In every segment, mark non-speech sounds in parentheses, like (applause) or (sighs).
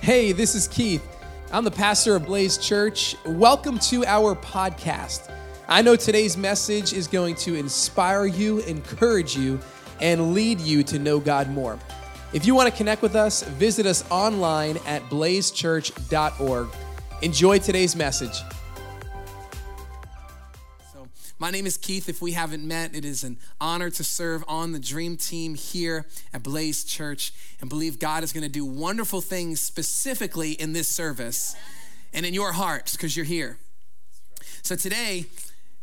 Hey, this is Keith. I'm the pastor of Blaze Church. Welcome to our podcast. I know today's message is going to inspire you, encourage you, and lead you to know God more. If you want to connect with us, visit us online at blazechurch.org. Enjoy today's message. My name is Keith. If we haven't met, it is an honor to serve on the dream team here at Blaze Church and believe God is going to do wonderful things specifically in this service and in your hearts because you're here. So today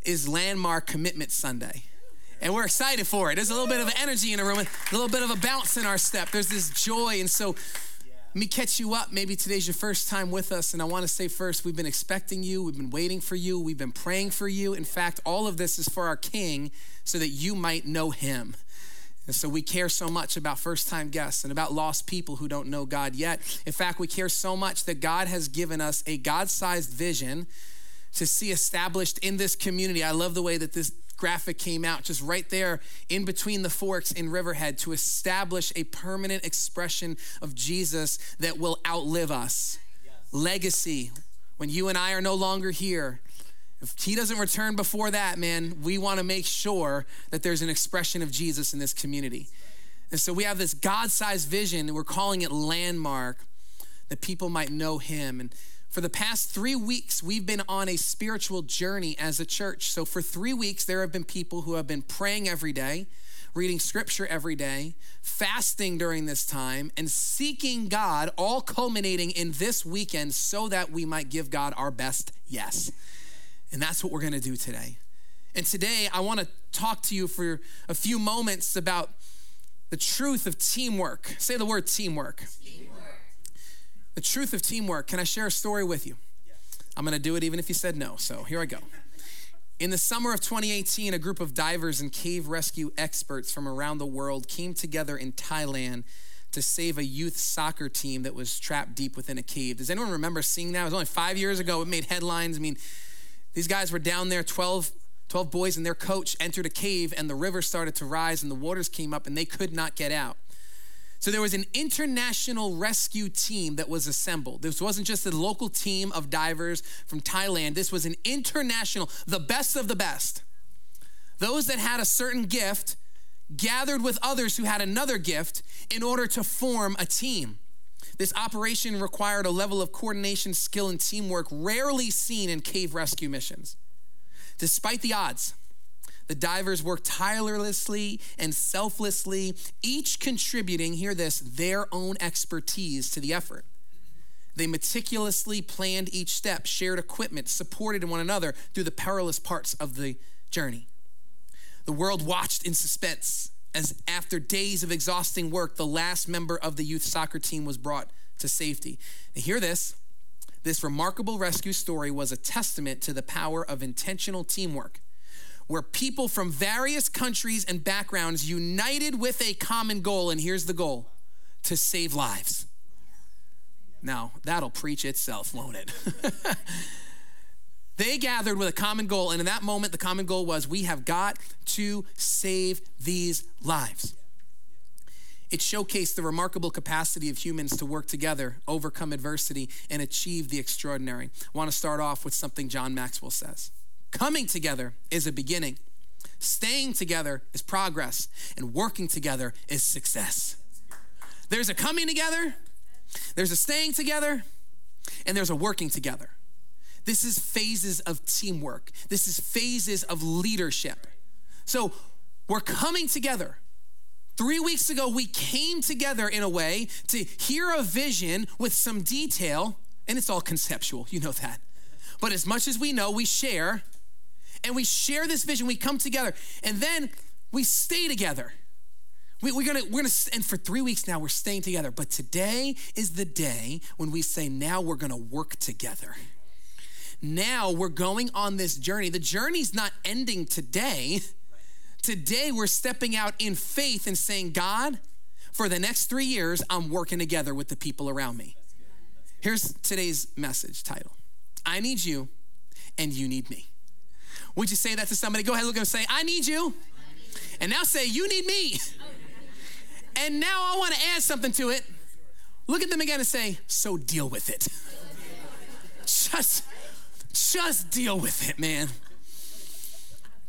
is Landmark Commitment Sunday. And we're excited for it. There's a little bit of energy in the room, a little bit of a bounce in our step. There's this joy. And so let me catch you up. Maybe today's your first time with us. And I want to say first, we've been expecting you. We've been waiting for you. We've been praying for you. In fact, all of this is for our King so that you might know him. And so we care so much about first time guests and about lost people who don't know God yet. In fact, we care so much that God has given us a God sized vision to see established in this community. I love the way that this graphic came out just right there in between the forks in Riverhead to establish a permanent expression of Jesus that will outlive us. Yes. Legacy. When you and I are no longer here, if he doesn't return before that, man, we want to make sure that there's an expression of Jesus in this community. And so we have this God sized vision, we're calling it Landmark, that people might know him. And for the past three weeks, we've been on a spiritual journey as a church. So, for three weeks, there have been people who have been praying every day, reading scripture every day, fasting during this time, and seeking God, all culminating in this weekend so that we might give God our best yes. And that's what we're gonna do today. And today, I wanna talk to you for a few moments about the truth of teamwork. Say the word teamwork. teamwork. The truth of teamwork. Can I share a story with you? I'm going to do it even if you said no. So here I go. In the summer of 2018, a group of divers and cave rescue experts from around the world came together in Thailand to save a youth soccer team that was trapped deep within a cave. Does anyone remember seeing that? It was only five years ago. It made headlines. I mean, these guys were down there, 12, 12 boys and their coach entered a cave, and the river started to rise, and the waters came up, and they could not get out. So there was an international rescue team that was assembled. This wasn't just a local team of divers from Thailand. This was an international, the best of the best. Those that had a certain gift gathered with others who had another gift in order to form a team. This operation required a level of coordination, skill, and teamwork rarely seen in cave rescue missions. Despite the odds, the divers worked tirelessly and selflessly, each contributing, hear this, their own expertise to the effort. They meticulously planned each step, shared equipment, supported one another through the perilous parts of the journey. The world watched in suspense as, after days of exhausting work, the last member of the youth soccer team was brought to safety. And hear this this remarkable rescue story was a testament to the power of intentional teamwork where people from various countries and backgrounds united with a common goal. And here's the goal to save lives. Now, that'll preach itself, won't it? (laughs) they gathered with a common goal, and in that moment, the common goal was we have got to save these lives. It showcased the remarkable capacity of humans to work together, overcome adversity, and achieve the extraordinary. I want to start off with something John Maxwell says. Coming together is a beginning. Staying together is progress, and working together is success. There's a coming together, there's a staying together, and there's a working together. This is phases of teamwork, this is phases of leadership. So we're coming together. Three weeks ago, we came together in a way to hear a vision with some detail, and it's all conceptual, you know that. But as much as we know, we share and we share this vision. We come together and then we stay together. We, are gonna, we're gonna, and for three weeks now, we're staying together. But today is the day when we say, now we're gonna work together. Now we're going on this journey. The journey's not ending today. Today, we're stepping out in faith and saying, God, for the next three years, I'm working together with the people around me. Here's today's message title I need you, and you need me. Would you say that to somebody? Go ahead, look at them say, I need you. And now say, You need me. And now I want to add something to it. Look at them again and say, So deal with it. just, just deal with it, man.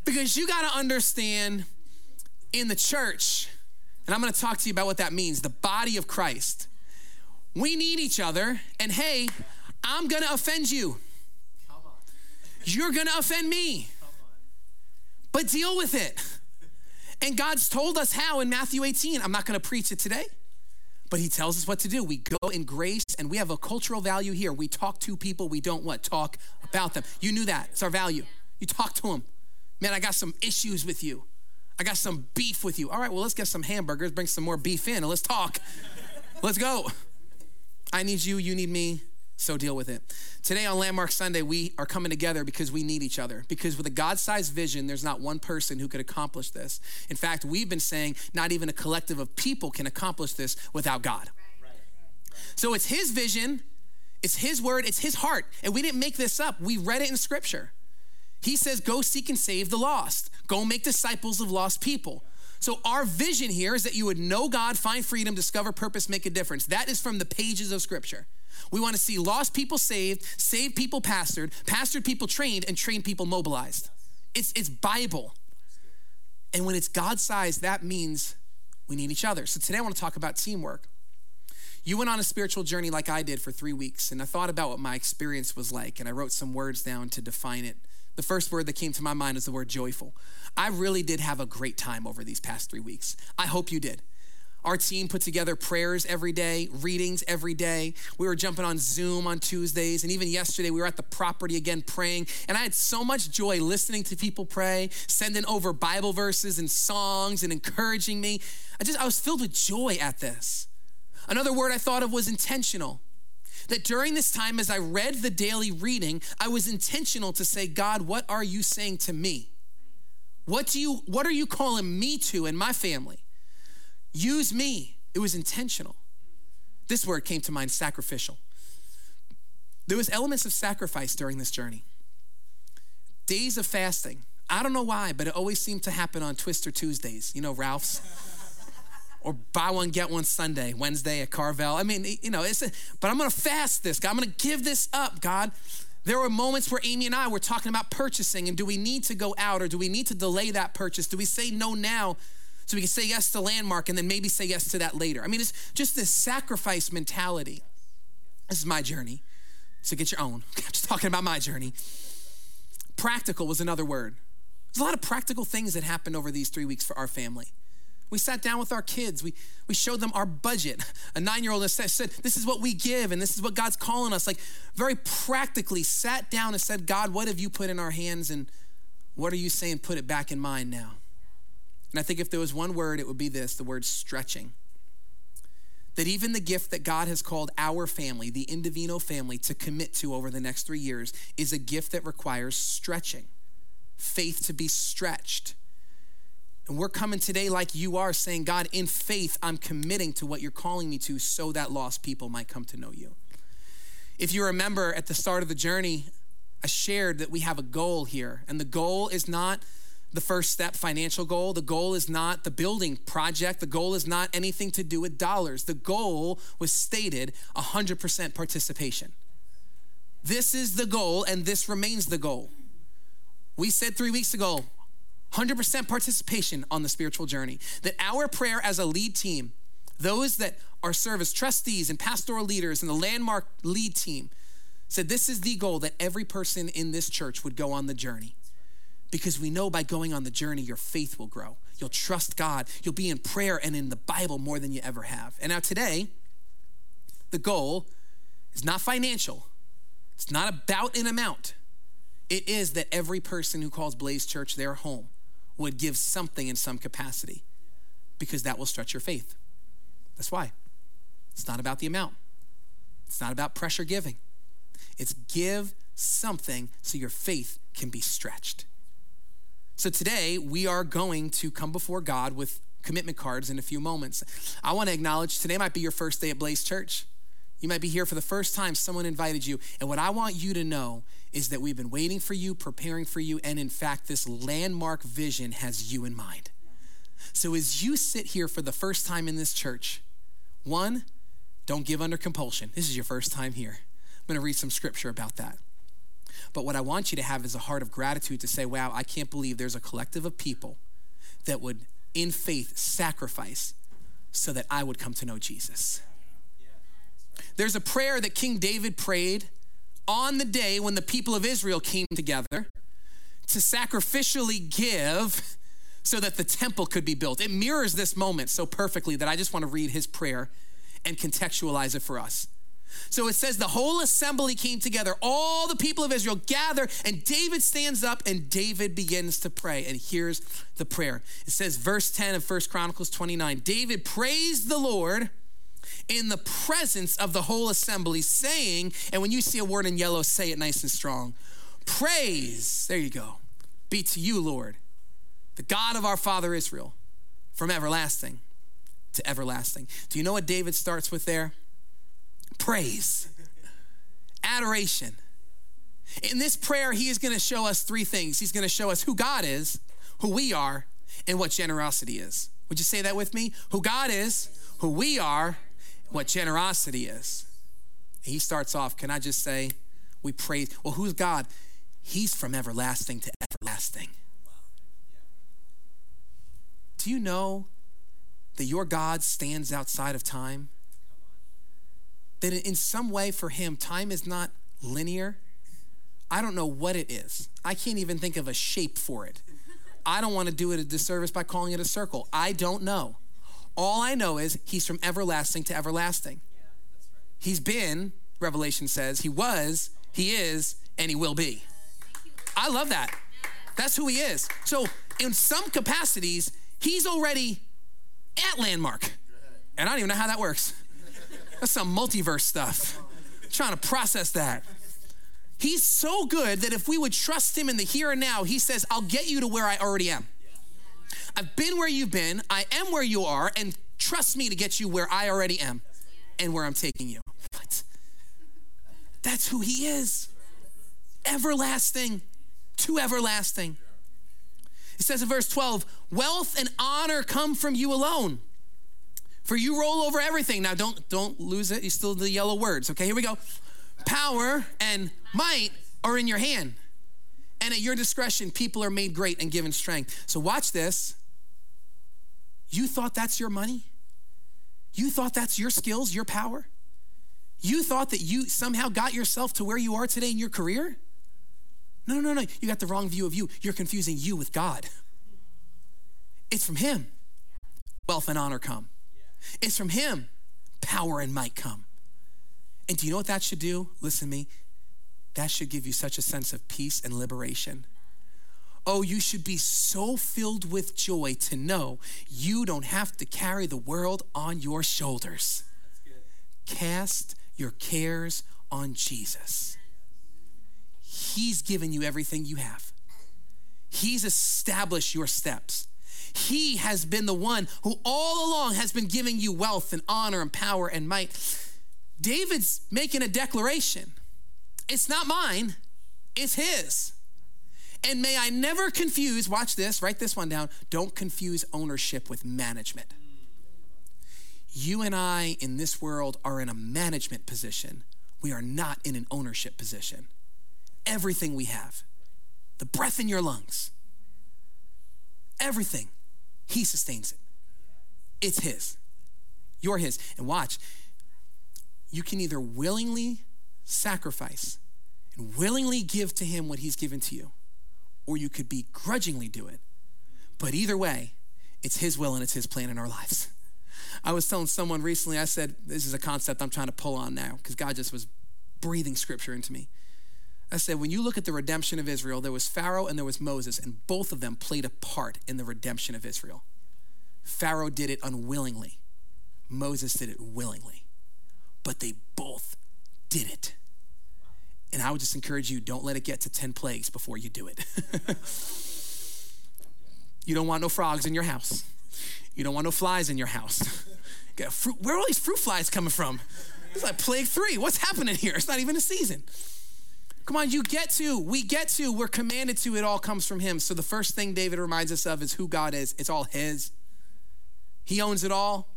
Because you got to understand in the church, and I'm going to talk to you about what that means the body of Christ. We need each other, and hey, I'm going to offend you. You're going to offend me. But deal with it. And God's told us how in Matthew 18. I'm not going to preach it today, but He tells us what to do. We go in grace, and we have a cultural value here. We talk to people, we don't what? Talk about them. You knew that. It's our value. You talk to them. Man, I got some issues with you. I got some beef with you. All right, well, let's get some hamburgers, bring some more beef in, and let's talk. let's go. I need you, you need me. So deal with it. Today on Landmark Sunday, we are coming together because we need each other. Because with a God sized vision, there's not one person who could accomplish this. In fact, we've been saying not even a collective of people can accomplish this without God. So it's His vision, it's His word, it's His heart. And we didn't make this up, we read it in Scripture. He says, Go seek and save the lost, go make disciples of lost people. So, our vision here is that you would know God, find freedom, discover purpose, make a difference. That is from the pages of Scripture. We want to see lost people saved, saved people pastored, pastored people trained, and trained people mobilized. It's, it's Bible. And when it's God sized, that means we need each other. So today I want to talk about teamwork. You went on a spiritual journey like I did for three weeks, and I thought about what my experience was like, and I wrote some words down to define it. The first word that came to my mind is the word joyful. I really did have a great time over these past three weeks. I hope you did. Our team put together prayers every day, readings every day. We were jumping on Zoom on Tuesdays. And even yesterday, we were at the property again praying. And I had so much joy listening to people pray, sending over Bible verses and songs and encouraging me. I just, I was filled with joy at this. Another word I thought of was intentional. That during this time, as I read the daily reading, I was intentional to say, God, what are you saying to me? What do you, what are you calling me to in my family? Use me. It was intentional. This word came to mind sacrificial. There was elements of sacrifice during this journey. Days of fasting. I don't know why, but it always seemed to happen on Twister Tuesdays. You know, Ralph's. or buy one get one Sunday, Wednesday at Carvel. I mean, you know, it's a, but I'm going to fast this. God, I'm going to give this up, God. There were moments where Amy and I were talking about purchasing and do we need to go out or do we need to delay that purchase? Do we say no now so we can say yes to landmark and then maybe say yes to that later. I mean, it's just this sacrifice mentality. This is my journey. So get your own. (laughs) I'm just talking about my journey. Practical was another word. There's a lot of practical things that happened over these three weeks for our family. We sat down with our kids. We, we showed them our budget. (laughs) A nine year old said, This is what we give, and this is what God's calling us. Like, very practically sat down and said, God, what have you put in our hands, and what are you saying? Put it back in mine now. And I think if there was one word, it would be this the word stretching. That even the gift that God has called our family, the Indovino family, to commit to over the next three years is a gift that requires stretching, faith to be stretched. And we're coming today like you are, saying, God, in faith, I'm committing to what you're calling me to so that lost people might come to know you. If you remember at the start of the journey, I shared that we have a goal here, and the goal is not the first step financial goal. The goal is not the building project. The goal is not anything to do with dollars. The goal was stated 100% participation. This is the goal, and this remains the goal. We said three weeks ago 100% participation on the spiritual journey. That our prayer as a lead team, those that are service trustees and pastoral leaders and the landmark lead team, said this is the goal that every person in this church would go on the journey because we know by going on the journey, your faith will grow. You'll trust God. You'll be in prayer and in the Bible more than you ever have. And now, today, the goal is not financial, it's not about an amount. It is that every person who calls Blaze Church their home would give something in some capacity because that will stretch your faith. That's why. It's not about the amount, it's not about pressure giving. It's give something so your faith can be stretched. So today we are going to come before God with commitment cards in a few moments. I want to acknowledge today might be your first day at Blaze Church. You might be here for the first time, someone invited you. And what I want you to know is that we've been waiting for you, preparing for you, and in fact, this landmark vision has you in mind. So as you sit here for the first time in this church, one, Don't give under compulsion. This is your first time here. I'm going to read some scripture about that. But what I want you to have is a heart of gratitude to say, wow, I can't believe there's a collective of people that would, in faith, sacrifice so that I would come to know Jesus. There's a prayer that King David prayed on the day when the people of Israel came together to sacrificially give so that the temple could be built. It mirrors this moment so perfectly that I just want to read his prayer and contextualize it for us. So it says the whole assembly came together, all the people of Israel gather, and David stands up and David begins to pray. And here's the prayer. It says, verse 10 of First Chronicles 29 David praised the Lord in the presence of the whole assembly, saying, and when you see a word in yellow, say it nice and strong. Praise, there you go, be to you, Lord, the God of our father Israel, from everlasting to everlasting. Do you know what David starts with there? Praise, adoration. In this prayer, he is going to show us three things. He's going to show us who God is, who we are, and what generosity is. Would you say that with me? Who God is, who we are, what generosity is. He starts off, can I just say, we praise, well, who's God? He's from everlasting to everlasting. Do you know that your God stands outside of time? That in some way for him, time is not linear. I don't know what it is. I can't even think of a shape for it. I don't want to do it a disservice by calling it a circle. I don't know. All I know is he's from everlasting to everlasting. He's been, Revelation says, he was, he is, and he will be. I love that. That's who he is. So, in some capacities, he's already at Landmark. And I don't even know how that works. That's some multiverse stuff. I'm trying to process that. He's so good that if we would trust him in the here and now, he says, I'll get you to where I already am. I've been where you've been, I am where you are, and trust me to get you where I already am and where I'm taking you. What? That's who he is. Everlasting to everlasting. It says in verse 12, wealth and honor come from you alone. For you roll over everything. Now don't don't lose it. You still the yellow words. Okay, here we go. Power and might are in your hand. And at your discretion, people are made great and given strength. So watch this. You thought that's your money? You thought that's your skills, your power? You thought that you somehow got yourself to where you are today in your career? No, no, no. You got the wrong view of you. You're confusing you with God. It's from Him. Wealth and honor come. It's from Him. Power and might come. And do you know what that should do? Listen to me. That should give you such a sense of peace and liberation. Oh, you should be so filled with joy to know you don't have to carry the world on your shoulders. Cast your cares on Jesus. He's given you everything you have, He's established your steps. He has been the one who all along has been giving you wealth and honor and power and might. David's making a declaration. It's not mine, it's his. And may I never confuse, watch this, write this one down. Don't confuse ownership with management. You and I in this world are in a management position. We are not in an ownership position. Everything we have, the breath in your lungs, everything, He sustains it. It's His. You're His. And watch, you can either willingly sacrifice and willingly give to Him what He's given to you or you could begrudgingly do it. But either way, it's His will and it's His plan in our lives. I was telling someone recently, I said, This is a concept I'm trying to pull on now because God just was breathing scripture into me. I said, When you look at the redemption of Israel, there was Pharaoh and there was Moses, and both of them played a part in the redemption of Israel. Pharaoh did it unwillingly, Moses did it willingly, but they both did it. And I would just encourage you don't let it get to 10 plagues before you do it. (laughs) you don't want no frogs in your house. You don't want no flies in your house. (laughs) Where are all these fruit flies coming from? It's like plague three. What's happening here? It's not even a season. Come on, you get to, we get to, we're commanded to, it all comes from Him. So the first thing David reminds us of is who God is. It's all His. He owns it all.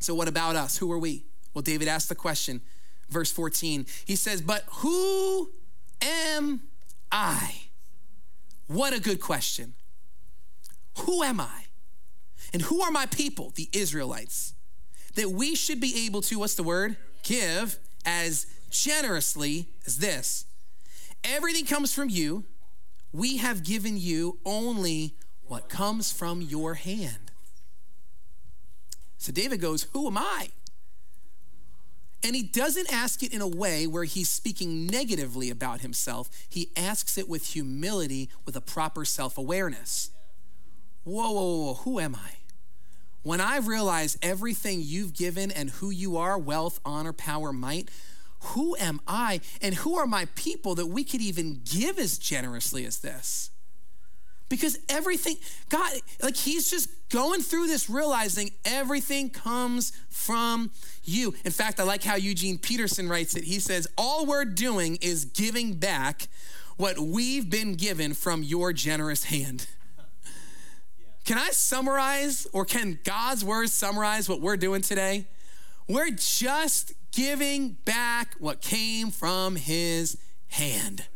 So what about us? Who are we? Well, David asked the question, verse 14. He says, But who am I? What a good question. Who am I? And who are my people, the Israelites, that we should be able to, what's the word? Give as generously as this. Everything comes from you. We have given you only what comes from your hand. So David goes, Who am I? And he doesn't ask it in a way where he's speaking negatively about himself. He asks it with humility, with a proper self awareness. Whoa, whoa, whoa, who am I? When I realize everything you've given and who you are wealth, honor, power, might who am I and who are my people that we could even give as generously as this? Because everything, God, like He's just going through this, realizing everything comes from you. In fact, I like how Eugene Peterson writes it. He says, All we're doing is giving back what we've been given from your generous hand. Can I summarize, or can God's words summarize what we're doing today? We're just giving back what came from his hand.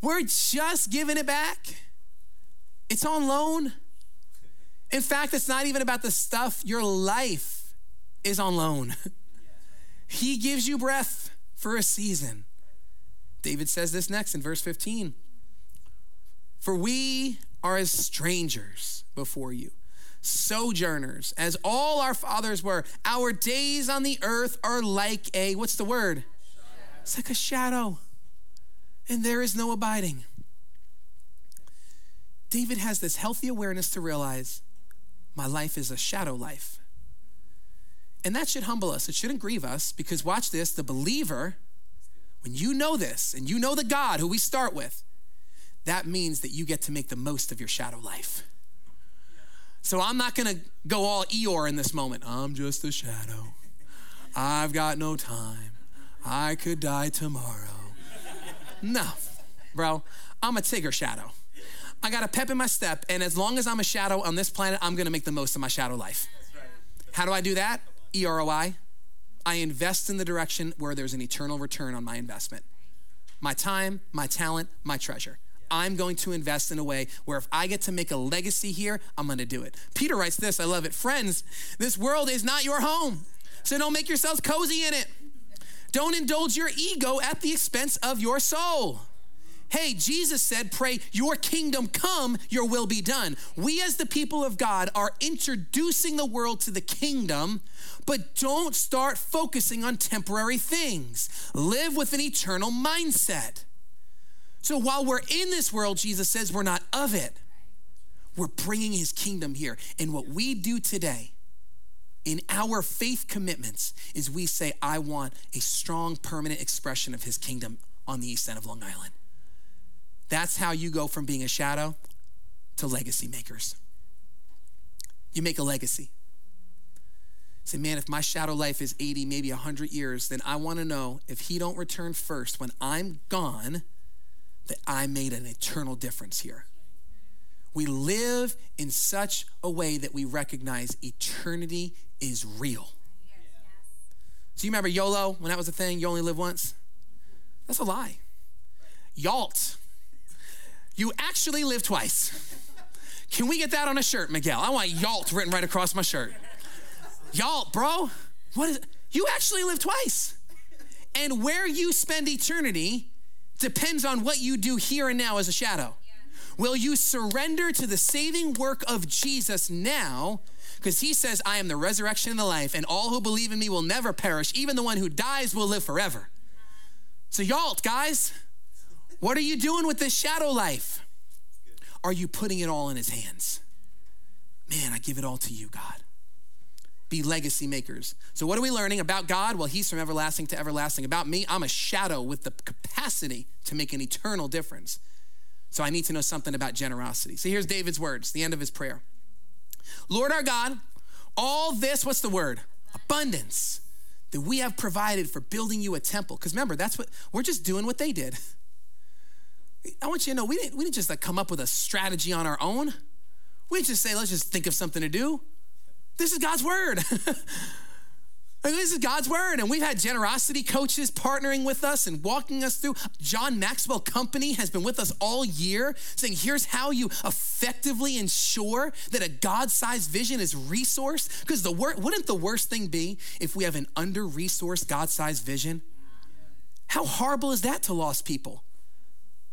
We're just giving it back. It's on loan. In fact, it's not even about the stuff. Your life is on loan. (laughs) He gives you breath for a season. David says this next in verse 15 For we are as strangers before you sojourners, as all our fathers were. Our days on the earth are like a, what's the word? It's like a shadow, and there is no abiding. David has this healthy awareness to realize my life is a shadow life. And that should humble us. It shouldn't grieve us because, watch this, the believer, when you know this and you know the God who we start with, that means that you get to make the most of your shadow life. So I'm not going to go all Eeyore in this moment. I'm just a shadow. I've got no time. I could die tomorrow. No, bro, I'm a Tigger shadow. I got a pep in my step, and as long as I'm a shadow on this planet, I'm gonna make the most of my shadow life. How do I do that? EROI. I invest in the direction where there's an eternal return on my investment. My time, my talent, my treasure. I'm going to invest in a way where if I get to make a legacy here, I'm going to do it. Peter writes this, I love it. Friends, this world is not your home, so don't make yourselves cozy in it. Don't indulge your ego at the expense of your soul. Hey, Jesus said, Pray, your kingdom come, your will be done. We, as the people of God, are introducing the world to the kingdom, but don't start focusing on temporary things. Live with an eternal mindset. So while we're in this world, Jesus says we're not of it. We're bringing his kingdom here. And what we do today in our faith commitments is we say, I want a strong, permanent expression of his kingdom on the east end of Long Island. That's how you go from being a shadow to legacy makers. You make a legacy. Say, man, if my shadow life is 80, maybe 100 years, then I want to know if he don't return first when I'm gone that I made an eternal difference here. We live in such a way that we recognize eternity is real. So you remember YOLO when that was a thing? You only live once? That's a lie. YALT. You actually live twice. Can we get that on a shirt, Miguel? I want YALT written right across my shirt. YALT, bro. What is? You actually live twice. And where you spend eternity depends on what you do here and now as a shadow. Will you surrender to the saving work of Jesus now? Because he says, I am the resurrection and the life, and all who believe in me will never perish. Even the one who dies will live forever. So, y'all, guys, what are you doing with this shadow life? Are you putting it all in his hands? Man, I give it all to you, God be legacy makers. So, what are we learning about God? Well, He's from everlasting to everlasting. About me, I'm a shadow with the capacity to make an eternal difference. So, I need to know something about generosity. So, here's David's words, the end of his prayer Lord our God, all this, what's the word? Abundance that we have provided for building you a temple. Because remember, that's what we're just doing what they did. I want you to know we didn't, we didn't just like come up with a strategy on our own. We didn't just say, let's just think of something to do. This is God's word. (laughs) This is God's word. And we've had generosity coaches partnering with us and walking us through. John Maxwell Company has been with us all year saying, here's how you effectively ensure that a God sized vision is resourced. Because the wor- wouldn't the worst thing be if we have an under resourced God sized vision? How horrible is that to lost people?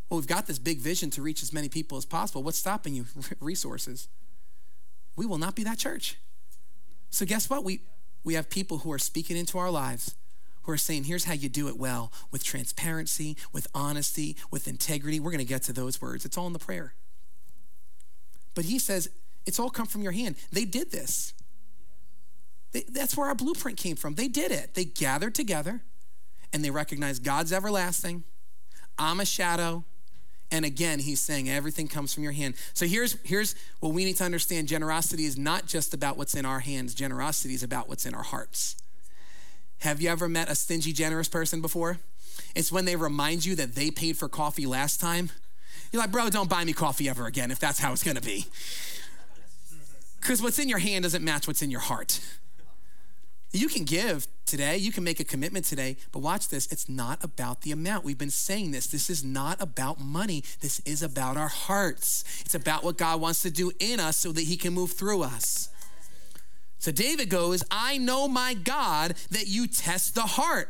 Well, we've got this big vision to reach as many people as possible. What's stopping you? (laughs) Resources. We will not be that church. So, guess what? We, we have people who are speaking into our lives who are saying, here's how you do it well with transparency, with honesty, with integrity. We're going to get to those words. It's all in the prayer. But he says, it's all come from your hand. They did this. They, that's where our blueprint came from. They did it. They gathered together and they recognized God's everlasting. I'm a shadow. And again, he's saying everything comes from your hand. So here's, here's what we need to understand generosity is not just about what's in our hands, generosity is about what's in our hearts. Have you ever met a stingy, generous person before? It's when they remind you that they paid for coffee last time. You're like, bro, don't buy me coffee ever again if that's how it's gonna be. Because what's in your hand doesn't match what's in your heart. You can give today, you can make a commitment today, but watch this. It's not about the amount. We've been saying this. This is not about money. This is about our hearts. It's about what God wants to do in us so that He can move through us. So David goes, I know, my God, that you test the heart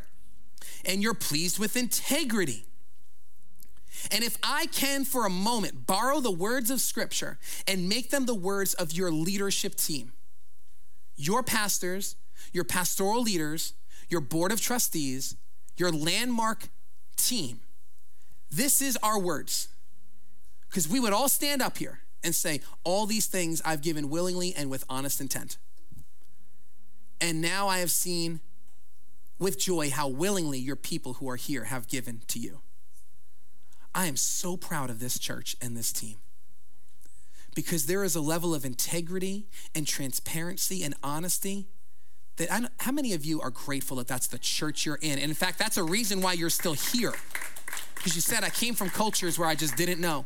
and you're pleased with integrity. And if I can, for a moment, borrow the words of Scripture and make them the words of your leadership team, your pastors, your pastoral leaders, your board of trustees, your landmark team. This is our words. Because we would all stand up here and say, All these things I've given willingly and with honest intent. And now I have seen with joy how willingly your people who are here have given to you. I am so proud of this church and this team because there is a level of integrity and transparency and honesty that how many of you are grateful that that's the church you're in? And in fact, that's a reason why you're still here. Because you said, I came from cultures where I just didn't know.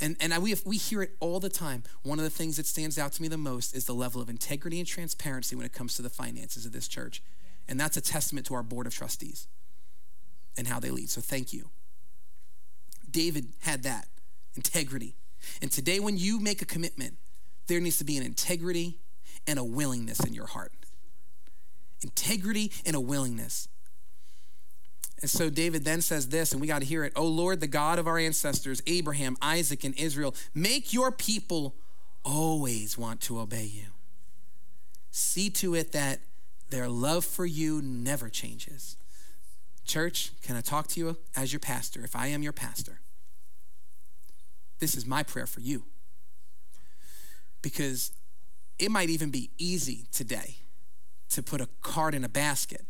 And, and I, we, have, we hear it all the time. One of the things that stands out to me the most is the level of integrity and transparency when it comes to the finances of this church. And that's a testament to our board of trustees and how they lead. So thank you. David had that integrity. And today, when you make a commitment, there needs to be an integrity and a willingness in your heart integrity and a willingness. And so David then says this, and we got to hear it Oh Lord, the God of our ancestors, Abraham, Isaac, and Israel, make your people always want to obey you. See to it that their love for you never changes. Church, can I talk to you as your pastor? If I am your pastor, this is my prayer for you. Because it might even be easy today to put a card in a basket.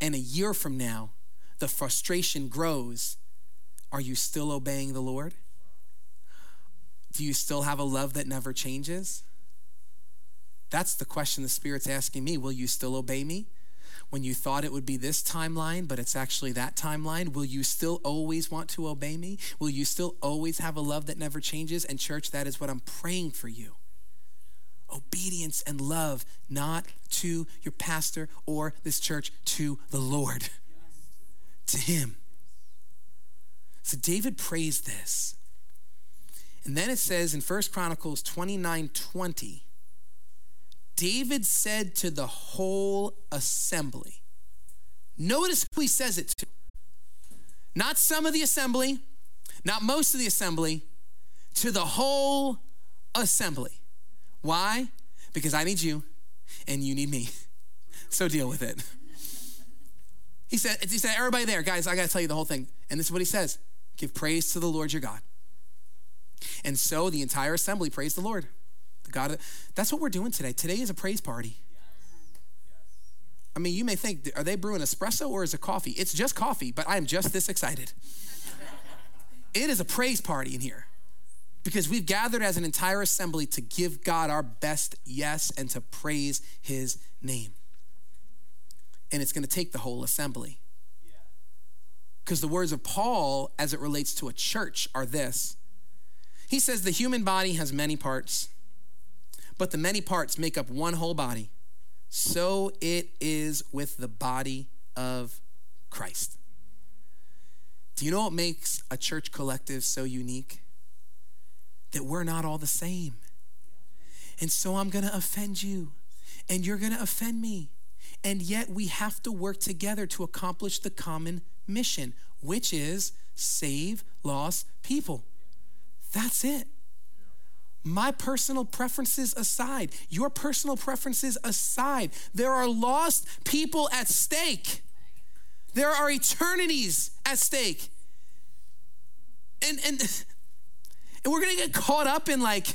And a year from now, the frustration grows. Are you still obeying the Lord? Do you still have a love that never changes? That's the question the Spirit's asking me. Will you still obey me? When you thought it would be this timeline, but it's actually that timeline, will you still always want to obey me? Will you still always have a love that never changes? And, church, that is what I'm praying for you obedience and love, not to your pastor or this church, to the Lord, (laughs) to Him. So David prays this. And then it says in First Chronicles 29 20, David said to the whole assembly, notice who he says it to. Not some of the assembly, not most of the assembly, to the whole assembly. Why? Because I need you and you need me. So deal with it. He said, he said, everybody there, guys, I gotta tell you the whole thing. And this is what he says give praise to the Lord your God. And so the entire assembly praised the Lord. The God, that's what we're doing today. Today is a praise party. I mean, you may think, are they brewing espresso or is it coffee? It's just coffee, but I am just this excited. it is a praise party in here because we've gathered as an entire assembly to give God our best yes and to praise his name. And it's going to take the whole assembly. Because the words of Paul, as it relates to a church, are this He says, The human body has many parts, but the many parts make up one whole body. so it is with the body of Christ. Do you know what makes a church collective so unique? That we're not all the same. And so I'm gonna offend you, and you're gonna offend me. And yet we have to work together to accomplish the common mission, which is save lost people. That's it. My personal preferences aside, your personal preferences aside, there are lost people at stake. There are eternities at stake. And and (laughs) and we're gonna get caught up in like, oh,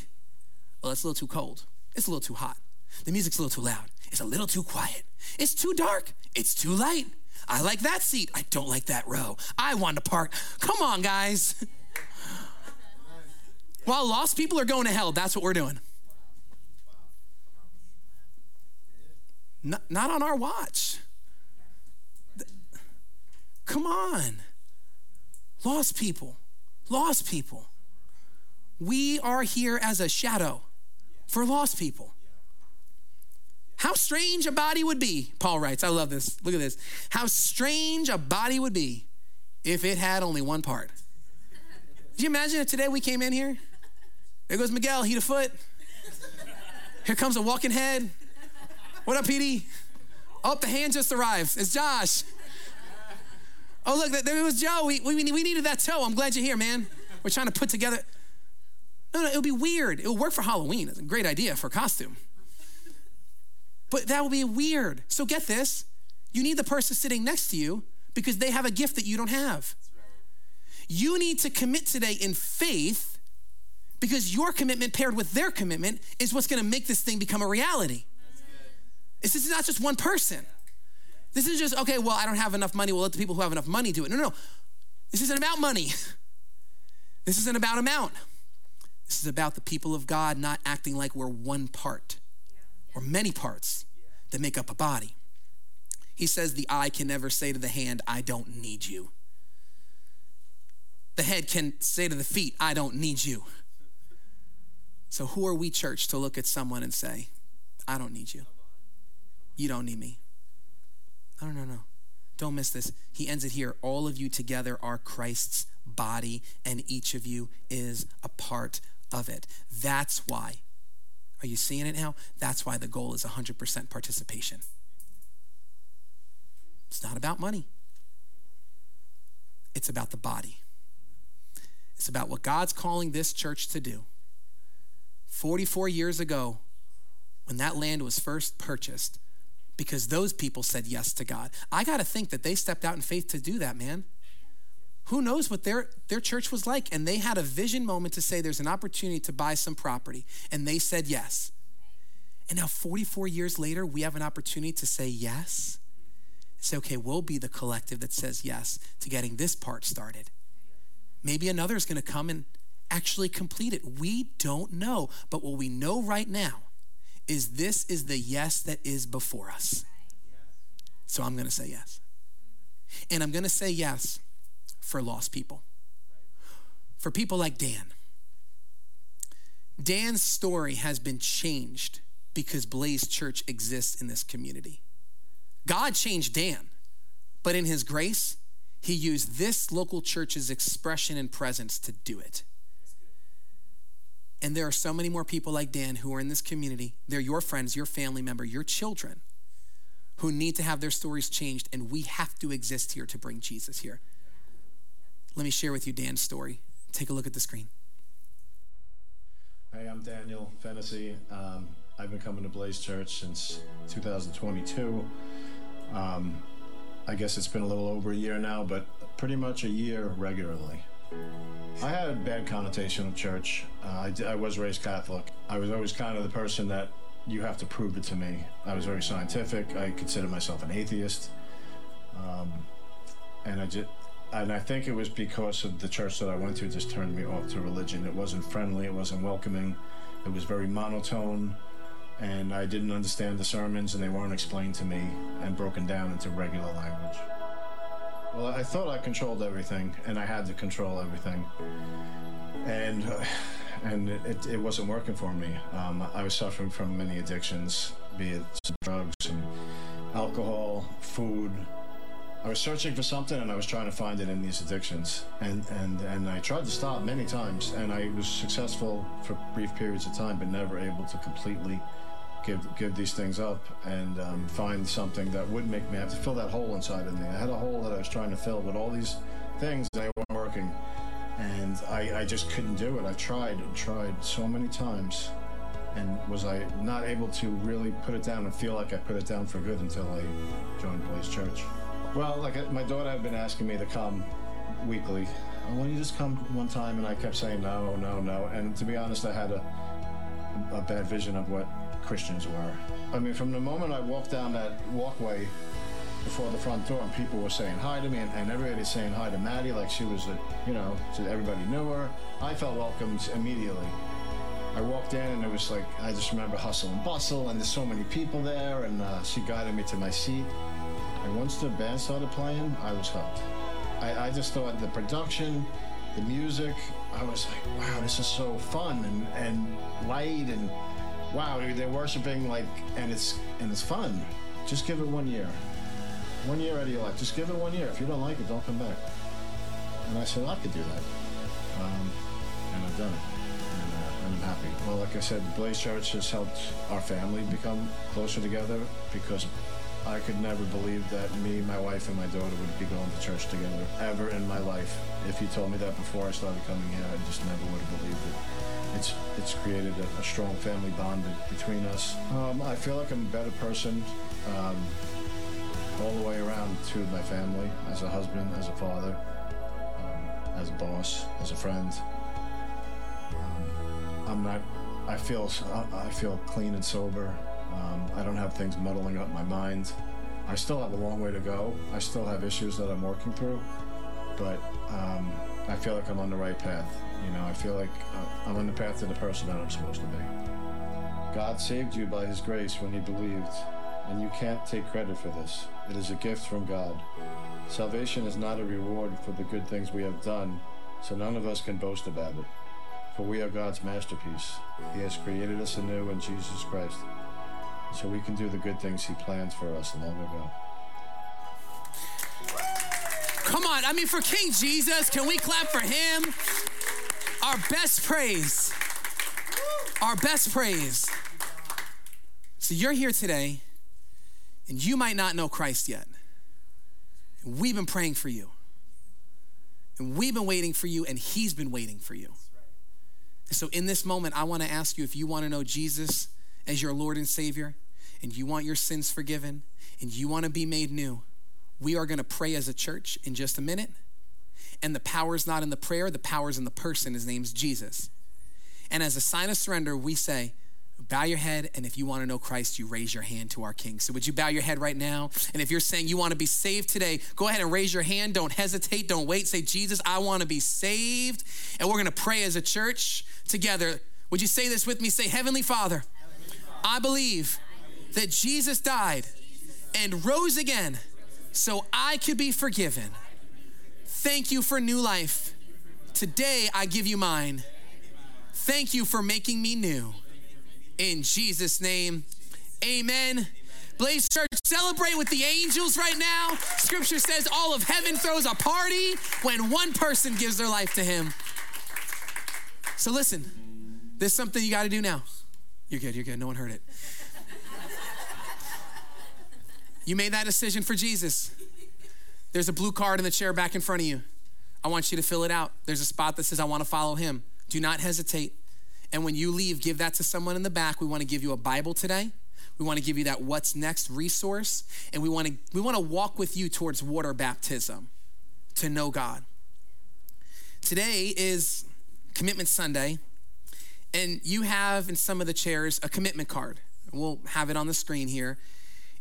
well, it's a little too cold. It's a little too hot. The music's a little too loud. It's a little too quiet. It's too dark. It's too light. I like that seat. I don't like that row. I want to park. Come on, guys. (laughs) While lost people are going to hell, that's what we're doing. Not, not on our watch. Come on. Lost people. Lost people. We are here as a shadow for lost people. How strange a body would be, Paul writes. I love this. Look at this. How strange a body would be if it had only one part. Do you imagine if today we came in here? There goes Miguel, heat a foot. Here comes a walking head. What up, Petey? Oh, the hand just arrived. It's Josh. Oh, look, there was Joe. We, we, we needed that toe. I'm glad you're here, man. We're trying to put together. No, no, it would be weird. It would work for Halloween. It's a great idea for a costume. But that would be weird. So get this you need the person sitting next to you because they have a gift that you don't have. You need to commit today in faith because your commitment paired with their commitment is what's going to make this thing become a reality. This is not just one person. This is just, okay, well, I don't have enough money. We'll let the people who have enough money do it. No, no, no. This isn't about money. (laughs) This isn't about amount. This is about the people of God not acting like we're one part or many parts that make up a body. He says the eye can never say to the hand, I don't need you. The head can say to the feet, I don't need you. So, who are we, church, to look at someone and say, I don't need you? You don't need me. No, no, no. Don't miss this. He ends it here. All of you together are Christ's body, and each of you is a part of it. That's why. Are you seeing it now? That's why the goal is 100% participation. It's not about money, it's about the body. It's about what God's calling this church to do. 44 years ago, when that land was first purchased, because those people said yes to God. I got to think that they stepped out in faith to do that, man. Who knows what their, their church was like? And they had a vision moment to say there's an opportunity to buy some property. And they said yes. And now, 44 years later, we have an opportunity to say yes. Say, okay, we'll be the collective that says yes to getting this part started. Maybe another is going to come and actually complete it. We don't know. But what we know right now is this is the yes that is before us. So I'm going to say yes. And I'm going to say yes for lost people. For people like Dan. Dan's story has been changed because Blaze Church exists in this community. God changed Dan, but in his grace, he used this local church's expression and presence to do it. And there are so many more people like Dan who are in this community. They're your friends, your family member, your children who need to have their stories changed, and we have to exist here to bring Jesus here. Let me share with you Dan's story. Take a look at the screen. Hey, I'm Daniel Fennessy. Um, I've been coming to Blaze Church since 2022. Um, I guess it's been a little over a year now, but pretty much a year regularly. I had a bad connotation of church. Uh, I, I was raised Catholic. I was always kind of the person that you have to prove it to me. I was very scientific. I consider myself an atheist. Um, and I just, and I think it was because of the church that I went to just turned me off to religion. It wasn't friendly, it wasn't welcoming, it was very monotone, and I didn't understand the sermons, and they weren't explained to me and broken down into regular language. Well, I thought I controlled everything, and I had to control everything, and (sighs) and it, it, wasn't working for me. Um, I was suffering from many addictions, be it drugs and alcohol, food. I was searching for something and I was trying to find it in these addictions. And, and, and I tried to stop many times and I was successful for brief periods of time, but never able to completely give, give these things up and um, find something that would make me have to fill that hole inside of me. I had a hole that I was trying to fill with all these things they weren't working. And I, I just couldn't do it. I tried and tried so many times and was I not able to really put it down and feel like I put it down for good until I joined Blaze Church. Well, like uh, my daughter had been asking me to come weekly. Oh, why don't you just come one time? And I kept saying no, no, no. And to be honest, I had a, a bad vision of what Christians were. I mean, from the moment I walked down that walkway before the front door and people were saying hi to me and, and everybody saying hi to Maddie like she was a, you know, so everybody knew her. I felt welcomed immediately. I walked in and it was like, I just remember hustle and bustle and there's so many people there and uh, she guided me to my seat. And once the band started playing, I was hooked. I, I just thought the production, the music, I was like, wow, this is so fun and, and light and wow, they're worshiping like, and it's, and it's fun. Just give it one year. One year out of your life. Just give it one year. If you don't like it, don't come back. And I said, I could do that. Um, and I've done it and I'm happy. Well, like I said, Blaze Church has helped our family become closer together because I could never believe that me, my wife, and my daughter would be going to church together ever in my life. If you told me that before I started coming here, I just never would have believed it. It's it's created a, a strong family bond between us. Um, I feel like I'm a better person um, all the way around to my family, as a husband, as a father, um, as a boss, as a friend. I'm not. I feel. I feel clean and sober. Um, I don't have things muddling up my mind. I still have a long way to go. I still have issues that I'm working through, but um, I feel like I'm on the right path. You know, I feel like uh, I'm on the path to the person that I'm supposed to be. God saved you by His grace when He believed, and you can't take credit for this. It is a gift from God. Salvation is not a reward for the good things we have done, so none of us can boast about it. For we are God's masterpiece. He has created us anew in Jesus Christ, so we can do the good things He plans for us long ago. Come on, I mean, for King Jesus, can we clap for Him? Our best praise. Our best praise. So you're here today, and you might not know Christ yet. We've been praying for you. And we've been waiting for you, and He's been waiting for you. So, in this moment, I want to ask you if you want to know Jesus as your Lord and Savior, and you want your sins forgiven, and you want to be made new, we are going to pray as a church in just a minute. And the power is not in the prayer, the power is in the person. His name's Jesus. And as a sign of surrender, we say, bow your head, and if you want to know Christ, you raise your hand to our King. So, would you bow your head right now? And if you're saying you want to be saved today, go ahead and raise your hand. Don't hesitate, don't wait. Say, Jesus, I want to be saved. And we're going to pray as a church together. Would you say this with me? Say, Heavenly Father, I believe that Jesus died and rose again so I could be forgiven. Thank you for new life. Today I give you mine. Thank you for making me new. In Jesus' name, amen. Blaze Church, celebrate with the angels right now. Scripture says all of heaven throws a party when one person gives their life to Him. So listen, there's something you got to do now. You're good, you're good. No one heard it. You made that decision for Jesus. There's a blue card in the chair back in front of you. I want you to fill it out. There's a spot that says, I want to follow him. Do not hesitate. And when you leave, give that to someone in the back. We want to give you a Bible today. We want to give you that what's next resource. And we want to we want to walk with you towards water baptism to know God. Today is Commitment Sunday. And you have in some of the chairs a commitment card. We'll have it on the screen here.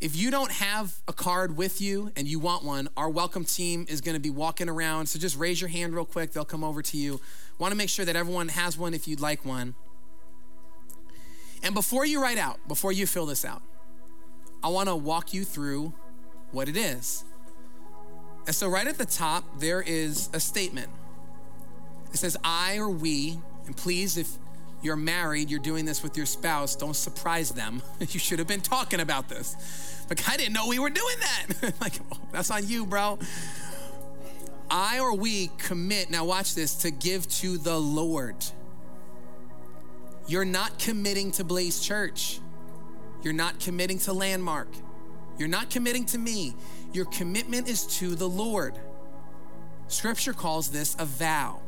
If you don't have a card with you and you want one, our welcome team is going to be walking around. So just raise your hand real quick. They'll come over to you. Want to make sure that everyone has one if you'd like one. And before you write out, before you fill this out, I want to walk you through what it is. And so, right at the top, there is a statement. It says, I or we, and please, if you're married, you're doing this with your spouse, don't surprise them. (laughs) you should have been talking about this. Like, I didn't know we were doing that. (laughs) like, oh, that's on you, bro. I or we commit, now watch this, to give to the Lord. You're not committing to Blaze Church. You're not committing to Landmark. You're not committing to me. Your commitment is to the Lord. Scripture calls this a vow.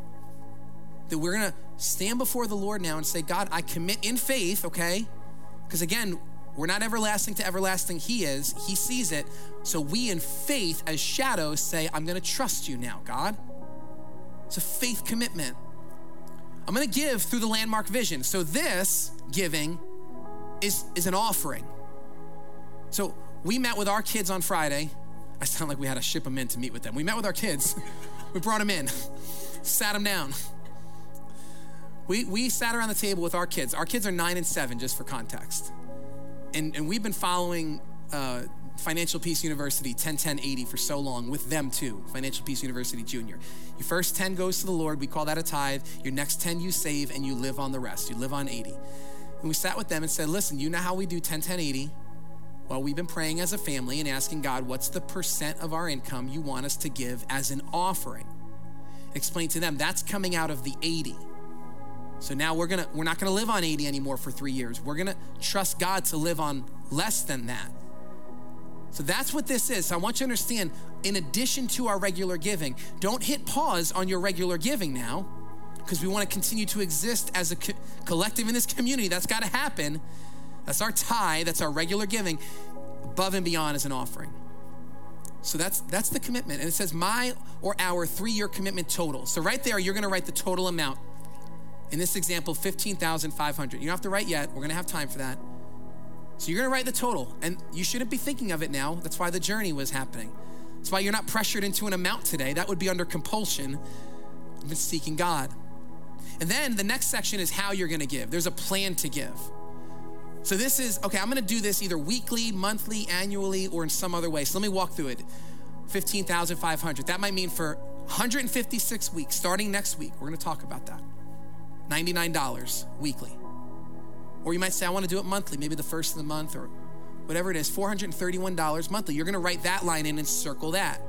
That we're gonna stand before the Lord now and say, God, I commit in faith, okay? Because again, we're not everlasting to everlasting. He is. He sees it. So we in faith as shadows say, I'm gonna trust you now, God. It's a faith commitment. I'm gonna give through the landmark vision. So this giving is, is an offering. So we met with our kids on Friday. I sound like we had to ship them in to meet with them. We met with our kids. (laughs) we brought them in, (laughs) sat them down. We, we sat around the table with our kids. Our kids are nine and seven, just for context. And, and we've been following uh, Financial Peace University 101080 for so long with them too, Financial Peace University Junior. Your first 10 goes to the Lord, we call that a tithe. Your next 10 you save and you live on the rest. You live on 80. And we sat with them and said, listen, you know how we do 101080? Well, we've been praying as a family and asking God, what's the percent of our income you want us to give as an offering? Explain to them that's coming out of the 80. So now we're gonna we're not gonna live on 80 anymore for three years. We're gonna trust God to live on less than that. So that's what this is. So I want you to understand, in addition to our regular giving, don't hit pause on your regular giving now, because we want to continue to exist as a co- collective in this community. That's got to happen. That's our tithe, that's our regular giving, above and beyond as an offering. So that's that's the commitment. And it says my or our three-year commitment total. So right there, you're gonna write the total amount. In this example, 15,500. You don't have to write yet. We're gonna have time for that. So you're gonna write the total. And you shouldn't be thinking of it now. That's why the journey was happening. That's why you're not pressured into an amount today. That would be under compulsion. You've been seeking God. And then the next section is how you're gonna give. There's a plan to give. So this is, okay, I'm gonna do this either weekly, monthly, annually, or in some other way. So let me walk through it. 15,500. That might mean for 156 weeks, starting next week. We're gonna talk about that. $99 weekly. Or you might say, I wanna do it monthly, maybe the first of the month or whatever it is, $431 monthly. You're gonna write that line in and circle that.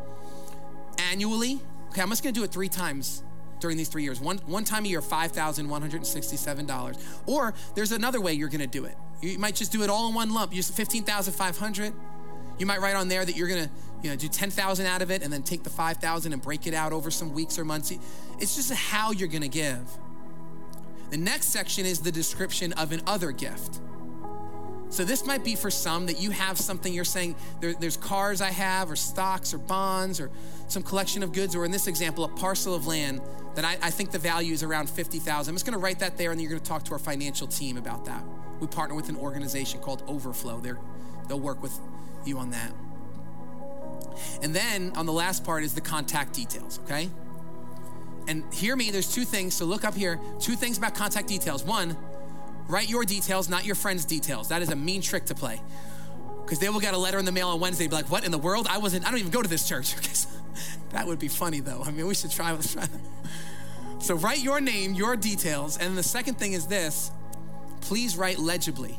Annually, okay, I'm just gonna do it three times during these three years. One, one time a year, $5,167. Or there's another way you're gonna do it. You might just do it all in one lump. Use 15,500. You might write on there that you're gonna, you know, do 10,000 out of it and then take the 5,000 and break it out over some weeks or months. It's just how you're gonna give. The next section is the description of an other gift. So this might be for some that you have something you're saying, there, there's cars I have, or stocks, or bonds, or some collection of goods, or in this example, a parcel of land that I, I think the value is around 50,000. I'm just gonna write that there and then you're gonna talk to our financial team about that. We partner with an organization called Overflow. They're, they'll work with you on that. And then on the last part is the contact details, okay? And hear me, there's two things, so look up here. Two things about contact details. One, write your details, not your friend's details. That is a mean trick to play. Because they will get a letter in the mail on Wednesday, be like, what in the world? I wasn't, I don't even go to this church. (laughs) that would be funny though. I mean, we should try, let's try that. So write your name, your details. And the second thing is this please write legibly.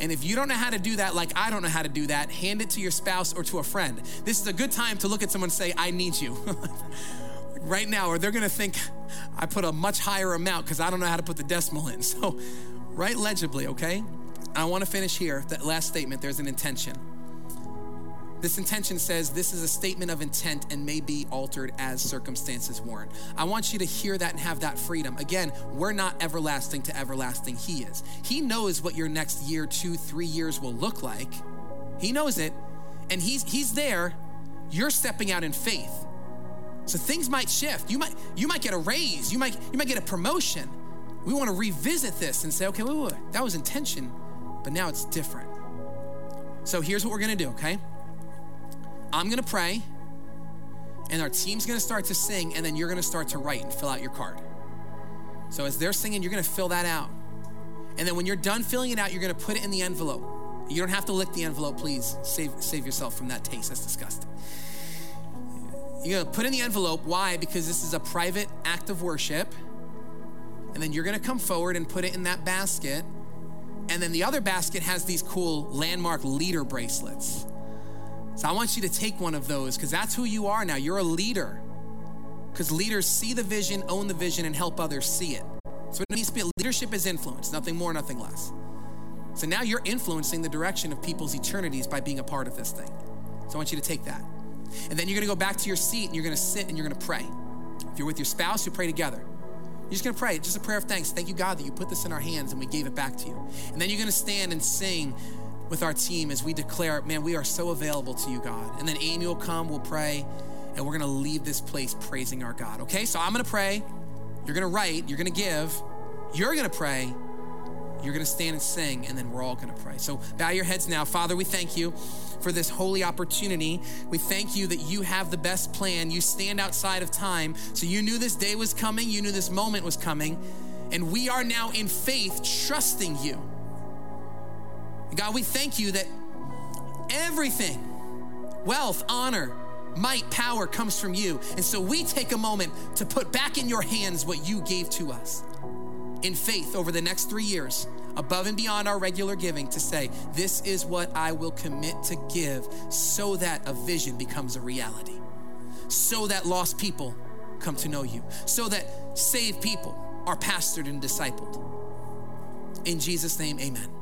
And if you don't know how to do that, like I don't know how to do that, hand it to your spouse or to a friend. This is a good time to look at someone and say, I need you. (laughs) right now, or they're gonna think I put a much higher amount because I don't know how to put the decimal in. (laughs) So write legibly, okay? I wanna finish here. That last statement, there's an intention. This intention says this is a statement of intent and may be altered as circumstances warrant. I want you to hear that and have that freedom. Again, we're not everlasting to everlasting. He is. He knows what your next year, two, three years will look like. He knows it, and he's he's there. You're stepping out in faith. So things might shift. You might you might get a raise. You might you might get a promotion. We want to revisit this and say, okay, wait, wait, wait. that was intention, but now it's different. So here's what we're gonna do, okay? I'm gonna pray, and our team's gonna start to sing, and then you're gonna start to write and fill out your card. So as they're singing, you're gonna fill that out. And then when you're done filling it out, you're gonna put it in the envelope. You don't have to lick the envelope, please. Save, save yourself from that taste. That's disgusting. You're gonna put in the envelope. Why? Because this is a private act of worship. And then you're gonna come forward and put it in that basket. And then the other basket has these cool landmark leader bracelets. So I want you to take one of those because that's who you are now. You're a leader. Because leaders see the vision, own the vision, and help others see it. So it means to be leadership is influence, nothing more, nothing less. So now you're influencing the direction of people's eternities by being a part of this thing. So I want you to take that. And then you're gonna go back to your seat and you're gonna sit and you're gonna pray. If you're with your spouse, you pray together. You're just gonna pray, just a prayer of thanks. Thank you, God, that you put this in our hands and we gave it back to you. And then you're gonna stand and sing with our team as we declare, man, we are so available to you, God. And then Amy will come, we'll pray, and we're gonna leave this place praising our God. Okay, so I'm gonna pray, you're gonna write, you're gonna give, you're gonna pray, you're gonna stand and sing, and then we're all gonna pray. So bow your heads now. Father, we thank you for this holy opportunity. We thank you that you have the best plan. You stand outside of time. So you knew this day was coming, you knew this moment was coming, and we are now in faith trusting you. God, we thank you that everything, wealth, honor, might, power comes from you. And so we take a moment to put back in your hands what you gave to us in faith over the next three years, above and beyond our regular giving, to say, This is what I will commit to give so that a vision becomes a reality, so that lost people come to know you, so that saved people are pastored and discipled. In Jesus' name, amen.